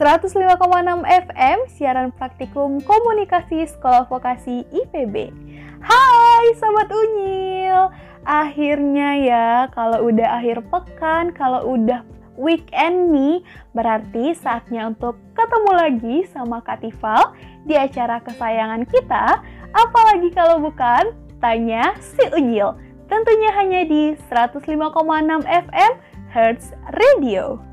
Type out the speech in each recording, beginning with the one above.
105,6 FM siaran praktikum komunikasi Sekolah Vokasi IPB. Hai Sobat Unyil, akhirnya ya kalau udah akhir pekan, kalau udah weekend nih, berarti saatnya untuk ketemu lagi sama Kak Tifal di acara kesayangan kita, apalagi kalau bukan Tanya Si Unyil. Tentunya hanya di 105,6 FM Hertz Radio.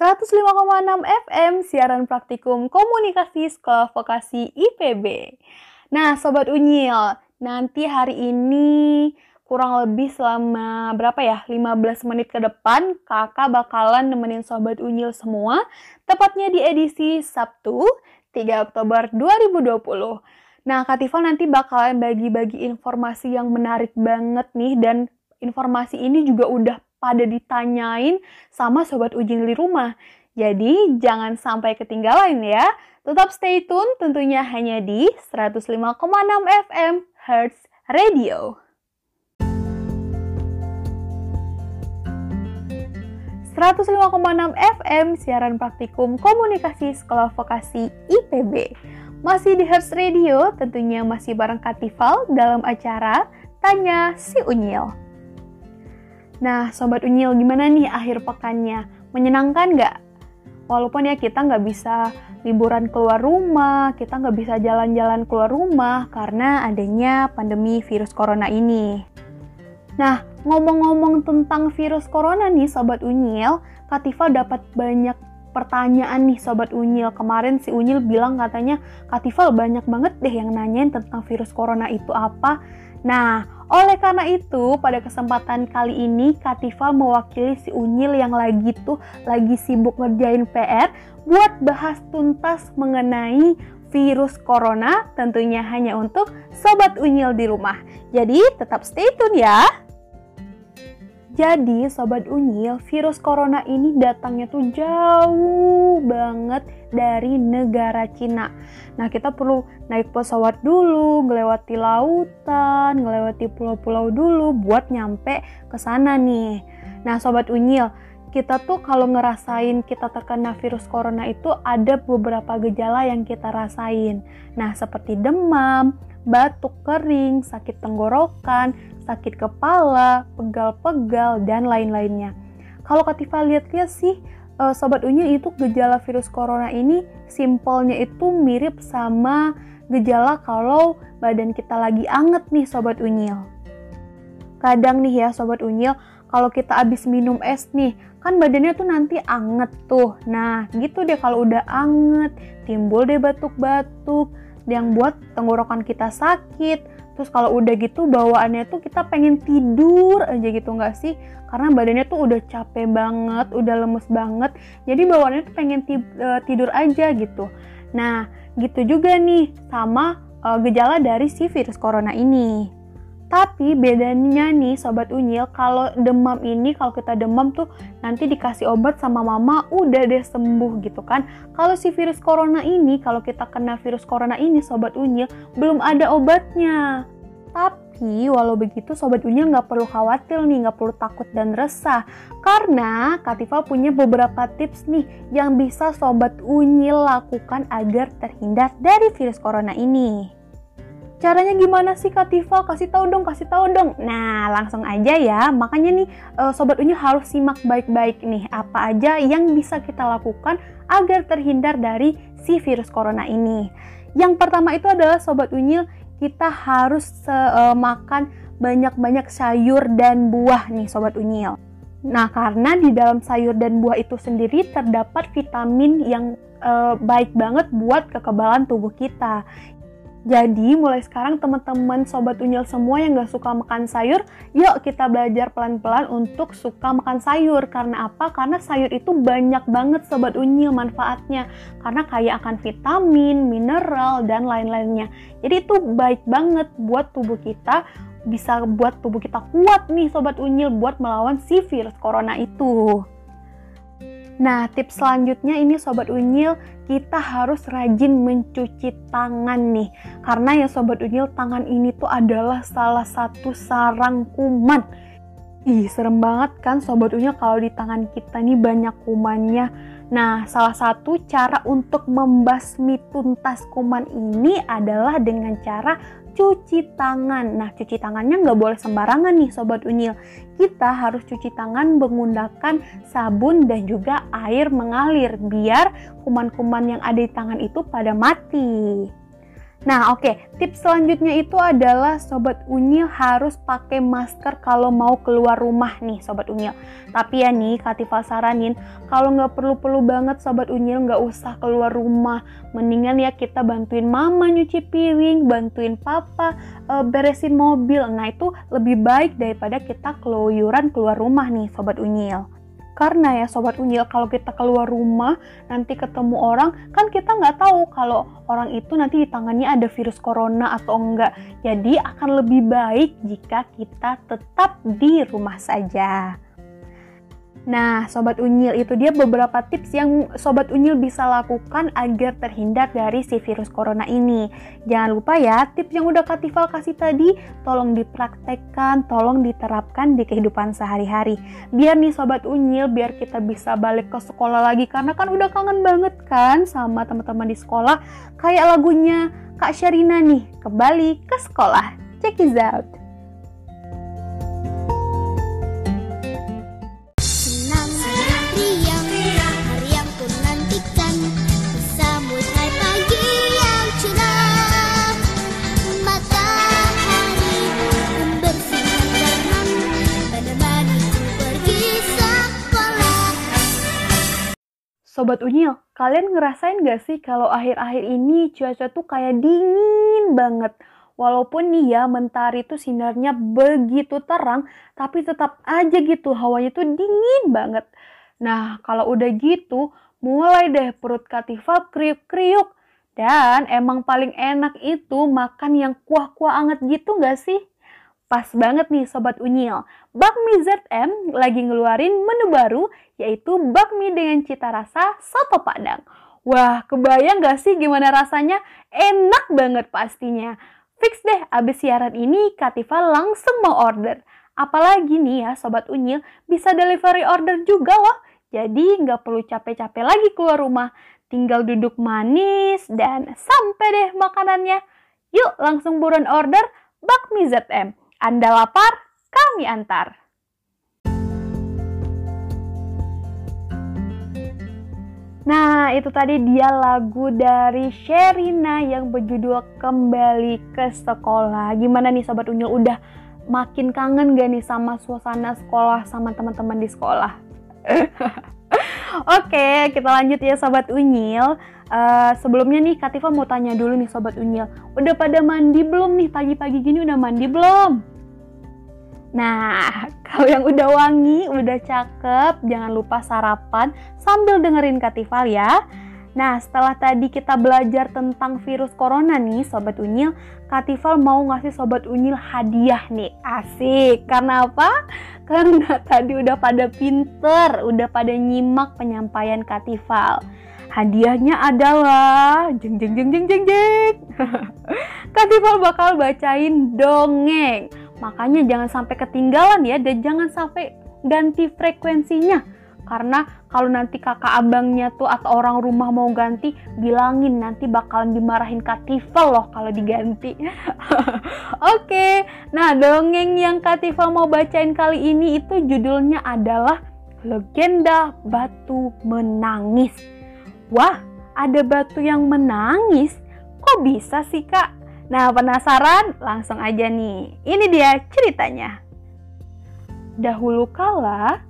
105,6 FM siaran praktikum komunikasi sekolah vokasi IPB. Nah, Sobat Unyil, nanti hari ini kurang lebih selama berapa ya 15 menit ke depan kakak bakalan nemenin Sobat Unyil semua tepatnya di edisi Sabtu 3 Oktober 2020. Nah, Kak Tifa nanti bakalan bagi-bagi informasi yang menarik banget nih dan informasi ini juga udah pada ditanyain sama sobat ujing di rumah. Jadi jangan sampai ketinggalan ya. Tetap stay tune tentunya hanya di 105,6 FM Hertz Radio. 105,6 FM siaran praktikum komunikasi sekolah vokasi IPB. Masih di Hertz Radio, tentunya masih bareng Katifal dalam acara Tanya Si Unyil. Nah, Sobat Unyil, gimana nih akhir pekannya? Menyenangkan nggak? Walaupun ya kita nggak bisa liburan keluar rumah, kita nggak bisa jalan-jalan keluar rumah karena adanya pandemi virus corona ini. Nah, ngomong-ngomong tentang virus corona nih Sobat Unyil, Katifa dapat banyak pertanyaan nih Sobat Unyil. Kemarin si Unyil bilang katanya, Katifa banyak banget deh yang nanyain tentang virus corona itu apa. Nah, oleh karena itu, pada kesempatan kali ini Kativa mewakili si Unyil yang lagi tuh lagi sibuk ngerjain PR buat bahas tuntas mengenai virus corona tentunya hanya untuk sobat Unyil di rumah. Jadi tetap stay tune ya. Jadi sobat Unyil, virus corona ini datangnya tuh jauh banget dari negara Cina. Nah, kita perlu naik pesawat dulu, ngelewati lautan, ngelewati pulau-pulau dulu buat nyampe ke sana nih. Nah, sobat Unyil, kita tuh kalau ngerasain kita terkena virus corona itu ada beberapa gejala yang kita rasain. Nah, seperti demam, batuk kering, sakit tenggorokan, sakit kepala, pegal-pegal, dan lain-lainnya. Kalau Katifa lihat-lihat sih, uh, Sobat Unyil itu gejala virus corona ini simpelnya itu mirip sama gejala kalau badan kita lagi anget nih Sobat Unyil. Kadang nih ya Sobat Unyil, kalau kita habis minum es nih, kan badannya tuh nanti anget tuh. Nah, gitu deh kalau udah anget, timbul deh batuk-batuk, yang buat tenggorokan kita sakit, terus kalau udah gitu bawaannya tuh kita pengen tidur aja gitu nggak sih? Karena badannya tuh udah capek banget udah lemes banget. Jadi bawaannya tuh pengen e, tidur aja gitu. Nah gitu juga nih sama uh, gejala dari si virus corona ini tapi bedanya nih Sobat Unyil, kalau demam ini, kalau kita demam tuh nanti dikasih obat sama mama, udah deh sembuh gitu kan. Kalau si virus corona ini, kalau kita kena virus corona ini Sobat Unyil, belum ada obatnya. Tapi walau begitu Sobat Unyil nggak perlu khawatir nih, nggak perlu takut dan resah. Karena Kativa punya beberapa tips nih yang bisa Sobat Unyil lakukan agar terhindar dari virus corona ini. Caranya gimana sih Kak Tifa? Kasih tahu dong, kasih tahu dong. Nah, langsung aja ya. Makanya nih uh, sobat Unyil harus simak baik-baik nih apa aja yang bisa kita lakukan agar terhindar dari si virus corona ini. Yang pertama itu adalah sobat Unyil kita harus uh, makan banyak-banyak sayur dan buah nih sobat Unyil. Nah, karena di dalam sayur dan buah itu sendiri terdapat vitamin yang uh, baik banget buat kekebalan tubuh kita. Jadi mulai sekarang teman-teman sobat unyil semua yang gak suka makan sayur, yuk kita belajar pelan-pelan untuk suka makan sayur. Karena apa? Karena sayur itu banyak banget sobat unyil manfaatnya. Karena kaya akan vitamin, mineral, dan lain-lainnya. Jadi itu baik banget buat tubuh kita, bisa buat tubuh kita kuat nih sobat unyil buat melawan si virus corona itu. Nah, tips selanjutnya ini Sobat Unyil, kita harus rajin mencuci tangan nih. Karena ya Sobat Unyil, tangan ini tuh adalah salah satu sarang kuman. Ih, serem banget kan Sobat Unyil kalau di tangan kita nih banyak kumannya. Nah, salah satu cara untuk membasmi tuntas kuman ini adalah dengan cara cuci tangan. Nah, cuci tangannya nggak boleh sembarangan nih Sobat Unyil. Kita harus cuci tangan menggunakan sabun dan juga air mengalir biar kuman-kuman yang ada di tangan itu pada mati. Nah, oke, okay. tips selanjutnya itu adalah sobat unyil harus pakai masker kalau mau keluar rumah nih, sobat unyil. Tapi ya nih, Katifal saranin kalau nggak perlu-perlu banget sobat unyil nggak usah keluar rumah. Mendingan ya kita bantuin mama nyuci piring, bantuin papa uh, beresin mobil. Nah itu lebih baik daripada kita keluyuran keluar rumah nih, sobat unyil. Karena ya sobat unyil kalau kita keluar rumah nanti ketemu orang kan kita nggak tahu kalau orang itu nanti di tangannya ada virus corona atau enggak. Jadi akan lebih baik jika kita tetap di rumah saja. Nah, Sobat Unyil itu dia beberapa tips yang Sobat Unyil bisa lakukan agar terhindar dari si virus corona ini. Jangan lupa ya, tips yang udah Katifal kasih tadi, tolong dipraktekkan, tolong diterapkan di kehidupan sehari-hari. Biar nih Sobat Unyil, biar kita bisa balik ke sekolah lagi, karena kan udah kangen banget kan sama teman-teman di sekolah. Kayak lagunya Kak Sherina nih, kembali ke sekolah. Check this out. Sobat Unyil, kalian ngerasain gak sih kalau akhir-akhir ini cuaca tuh kayak dingin banget? Walaupun nih ya mentari tuh sinarnya begitu terang, tapi tetap aja gitu hawanya tuh dingin banget. Nah, kalau udah gitu, mulai deh perut katifal kriuk-kriuk. Dan emang paling enak itu makan yang kuah-kuah anget gitu gak sih? Pas banget nih Sobat Unyil, Bakmi ZM lagi ngeluarin menu baru yaitu bakmi dengan cita rasa soto padang. Wah, kebayang gak sih gimana rasanya? Enak banget pastinya. Fix deh, abis siaran ini Kativa langsung mau order. Apalagi nih ya Sobat Unyil, bisa delivery order juga loh. Jadi nggak perlu capek-capek lagi keluar rumah. Tinggal duduk manis dan sampai deh makanannya. Yuk langsung buruan order bakmi ZM. Anda lapar? Kami antar. Nah, itu tadi dia lagu dari Sherina yang berjudul Kembali ke Sekolah. Gimana nih Sobat Unyil, udah makin kangen gak nih sama suasana sekolah, sama teman-teman di sekolah? Oke, kita lanjut ya Sobat Unyil. Uh, sebelumnya nih Kativa mau tanya dulu nih Sobat Unyil. Udah pada mandi belum nih? Pagi-pagi gini udah mandi belum? Nah, kalau yang udah wangi, udah cakep, jangan lupa sarapan sambil dengerin Katival ya. Nah, setelah tadi kita belajar tentang virus corona nih, Sobat Unyil, Katival mau ngasih Sobat Unyil hadiah nih. Asik, karena apa? Karena tadi udah pada pinter, udah pada nyimak penyampaian Katival. Hadiahnya adalah jeng jeng jeng jeng jeng jeng. Katival bakal bacain dongeng Makanya jangan sampai ketinggalan ya dan jangan sampai ganti frekuensinya. Karena kalau nanti kakak abangnya tuh atau orang rumah mau ganti, bilangin nanti bakalan dimarahin Katifal loh kalau diganti. Oke, okay. nah dongeng yang Katifal mau bacain kali ini itu judulnya adalah Legenda Batu Menangis. Wah, ada batu yang menangis? Kok bisa sih kak? Nah, penasaran? Langsung aja nih. Ini dia ceritanya. Dahulu kala,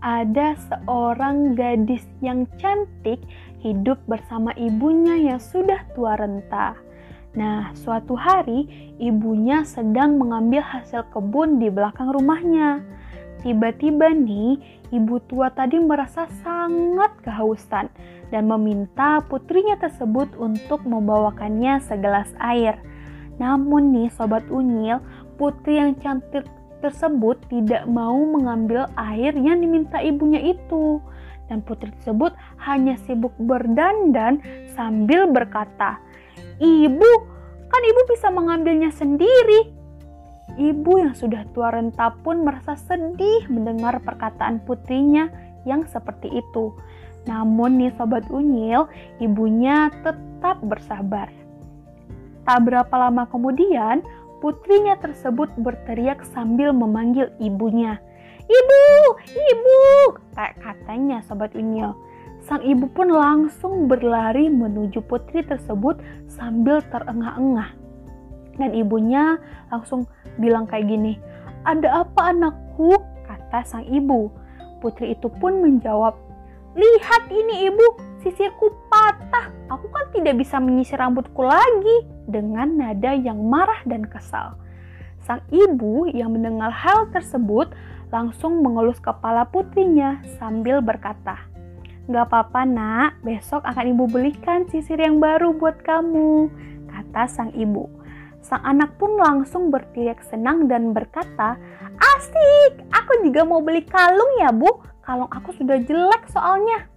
ada seorang gadis yang cantik hidup bersama ibunya yang sudah tua renta. Nah, suatu hari ibunya sedang mengambil hasil kebun di belakang rumahnya. Tiba-tiba nih, ibu tua tadi merasa sangat kehausan dan meminta putrinya tersebut untuk membawakannya segelas air. Namun nih Sobat Unyil, putri yang cantik tersebut tidak mau mengambil air yang diminta ibunya itu. Dan putri tersebut hanya sibuk berdandan sambil berkata, Ibu, kan ibu bisa mengambilnya sendiri. ibu yang sudah tua renta pun merasa sedih mendengar perkataan putrinya yang seperti itu. Namun nih sobat unyil, ibunya tetap bersabar. Tak berapa lama kemudian, putrinya tersebut berteriak sambil memanggil ibunya. Ibu, ibu, katanya sobat unyil. Sang ibu pun langsung berlari menuju putri tersebut sambil terengah-engah. Dan ibunya langsung bilang kayak gini, ada apa anakku? Kata sang ibu. Putri itu pun menjawab, lihat ini ibu, sisirku patah. Aku kan tidak bisa menyisir rambutku lagi. Dengan nada yang marah dan kesal. Sang ibu yang mendengar hal tersebut langsung mengelus kepala putrinya sambil berkata, Gak apa-apa nak, besok akan ibu belikan sisir yang baru buat kamu, kata sang ibu. Sang anak pun langsung berteriak senang dan berkata, Asik, aku juga mau beli kalung ya bu, kalung aku sudah jelek soalnya.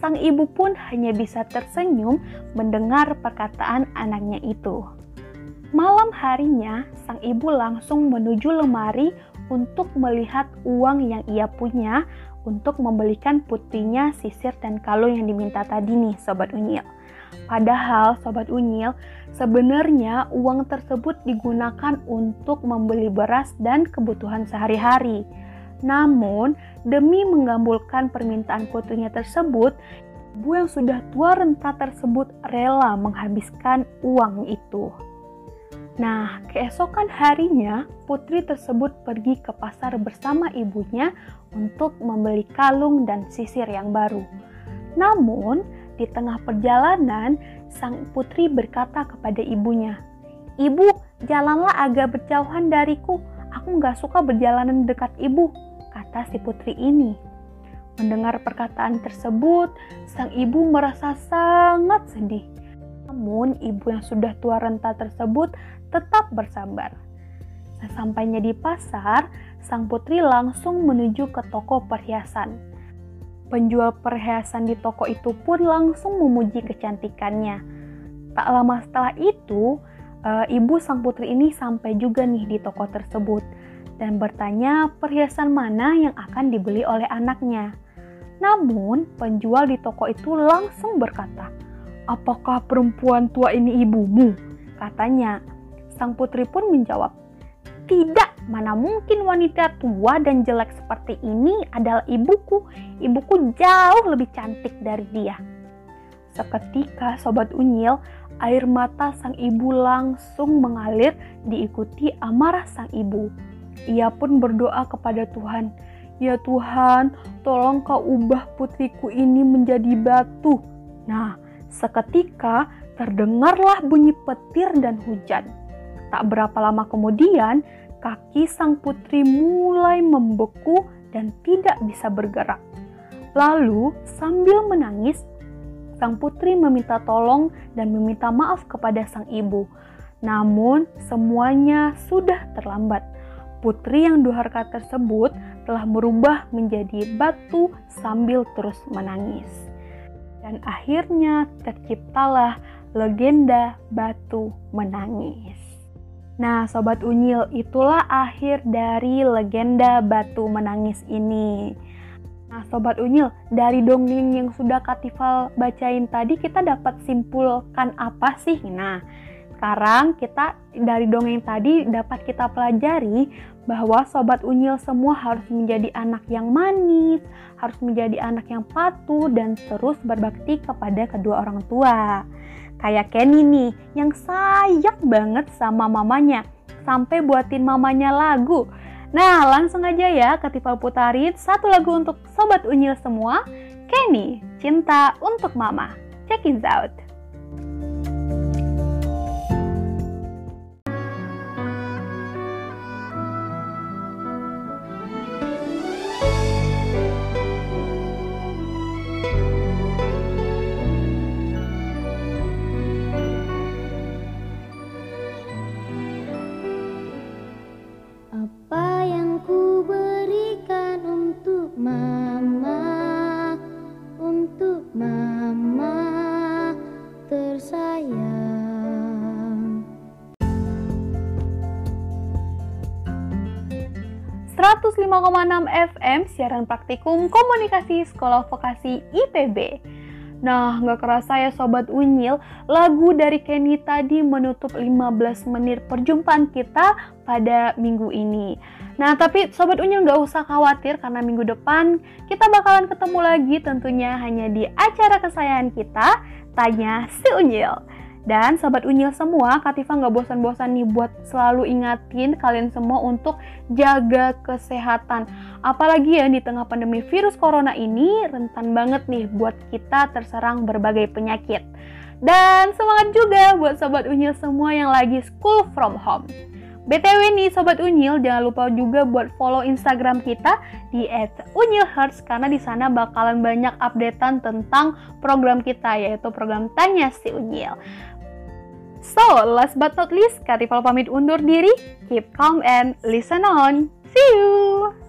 Sang ibu pun hanya bisa tersenyum mendengar perkataan anaknya itu. Malam harinya, sang ibu langsung menuju lemari untuk melihat uang yang ia punya untuk membelikan putrinya sisir dan kalung yang diminta tadi nih Sobat Unyil. Padahal Sobat Unyil, sebenarnya uang tersebut digunakan untuk membeli beras dan kebutuhan sehari-hari. Namun, demi menggambulkan permintaan putrinya tersebut, ibu yang sudah tua renta tersebut rela menghabiskan uang itu. Nah, keesokan harinya, putri tersebut pergi ke pasar bersama ibunya untuk membeli kalung dan sisir yang baru. Namun, di tengah perjalanan, sang putri berkata kepada ibunya, Ibu, jalanlah agak berjauhan dariku. Aku nggak suka berjalanan dekat ibu, kata si putri ini. Mendengar perkataan tersebut, sang ibu merasa sangat sedih. Namun, ibu yang sudah tua renta tersebut tetap bersabar. Sesampainya di pasar, sang putri langsung menuju ke toko perhiasan. Penjual perhiasan di toko itu pun langsung memuji kecantikannya. Tak lama setelah itu, e, ibu sang putri ini sampai juga nih di toko tersebut dan bertanya perhiasan mana yang akan dibeli oleh anaknya. Namun, penjual di toko itu langsung berkata, "Apakah perempuan tua ini ibumu?" katanya. Sang putri pun menjawab, "Tidak, mana mungkin wanita tua dan jelek seperti ini adalah ibuku. Ibuku jauh lebih cantik dari dia." Seketika sobat unyil, air mata sang ibu langsung mengalir diikuti amarah sang ibu. Ia pun berdoa kepada Tuhan, "Ya Tuhan, tolong Kau ubah putriku ini menjadi batu." Nah, seketika terdengarlah bunyi petir dan hujan. Tak berapa lama kemudian, kaki sang putri mulai membeku dan tidak bisa bergerak. Lalu, sambil menangis, sang putri meminta tolong dan meminta maaf kepada sang ibu. Namun, semuanya sudah terlambat. Putri yang durhaka tersebut telah berubah menjadi batu sambil terus menangis. Dan akhirnya terciptalah legenda batu menangis. Nah, Sobat Unyil, itulah akhir dari legenda batu menangis ini. Nah, Sobat Unyil, dari dongeng yang sudah Katifal bacain tadi, kita dapat simpulkan apa sih? Nah, sekarang kita dari dongeng tadi dapat kita pelajari bahwa Sobat Unyil semua harus menjadi anak yang manis, harus menjadi anak yang patuh, dan terus berbakti kepada kedua orang tua. Kayak Kenny nih, yang sayang banget sama mamanya. Sampai buatin mamanya lagu. Nah, langsung aja ya Ketifal putarin satu lagu untuk Sobat Unyil semua. Kenny, Cinta untuk Mama. Check it out. 105,6 FM siaran praktikum komunikasi sekolah vokasi IPB. Nah, nggak kerasa ya Sobat Unyil, lagu dari Kenny tadi menutup 15 menit perjumpaan kita pada minggu ini. Nah, tapi Sobat Unyil nggak usah khawatir karena minggu depan kita bakalan ketemu lagi tentunya hanya di acara kesayangan kita, Tanya Si Unyil. Dan Sobat Unyil semua, Katifa nggak bosan-bosan nih buat selalu ingatin kalian semua untuk jaga kesehatan. Apalagi ya di tengah pandemi virus corona ini rentan banget nih buat kita terserang berbagai penyakit. Dan semangat juga buat Sobat Unyil semua yang lagi school from home. BTW nih Sobat Unyil, jangan lupa juga buat follow Instagram kita di @unyilhertz karena di sana bakalan banyak updatean tentang program kita yaitu program Tanya si Unyil. So, last but not least, Katifal pamit undur diri. Keep calm and listen on. See you!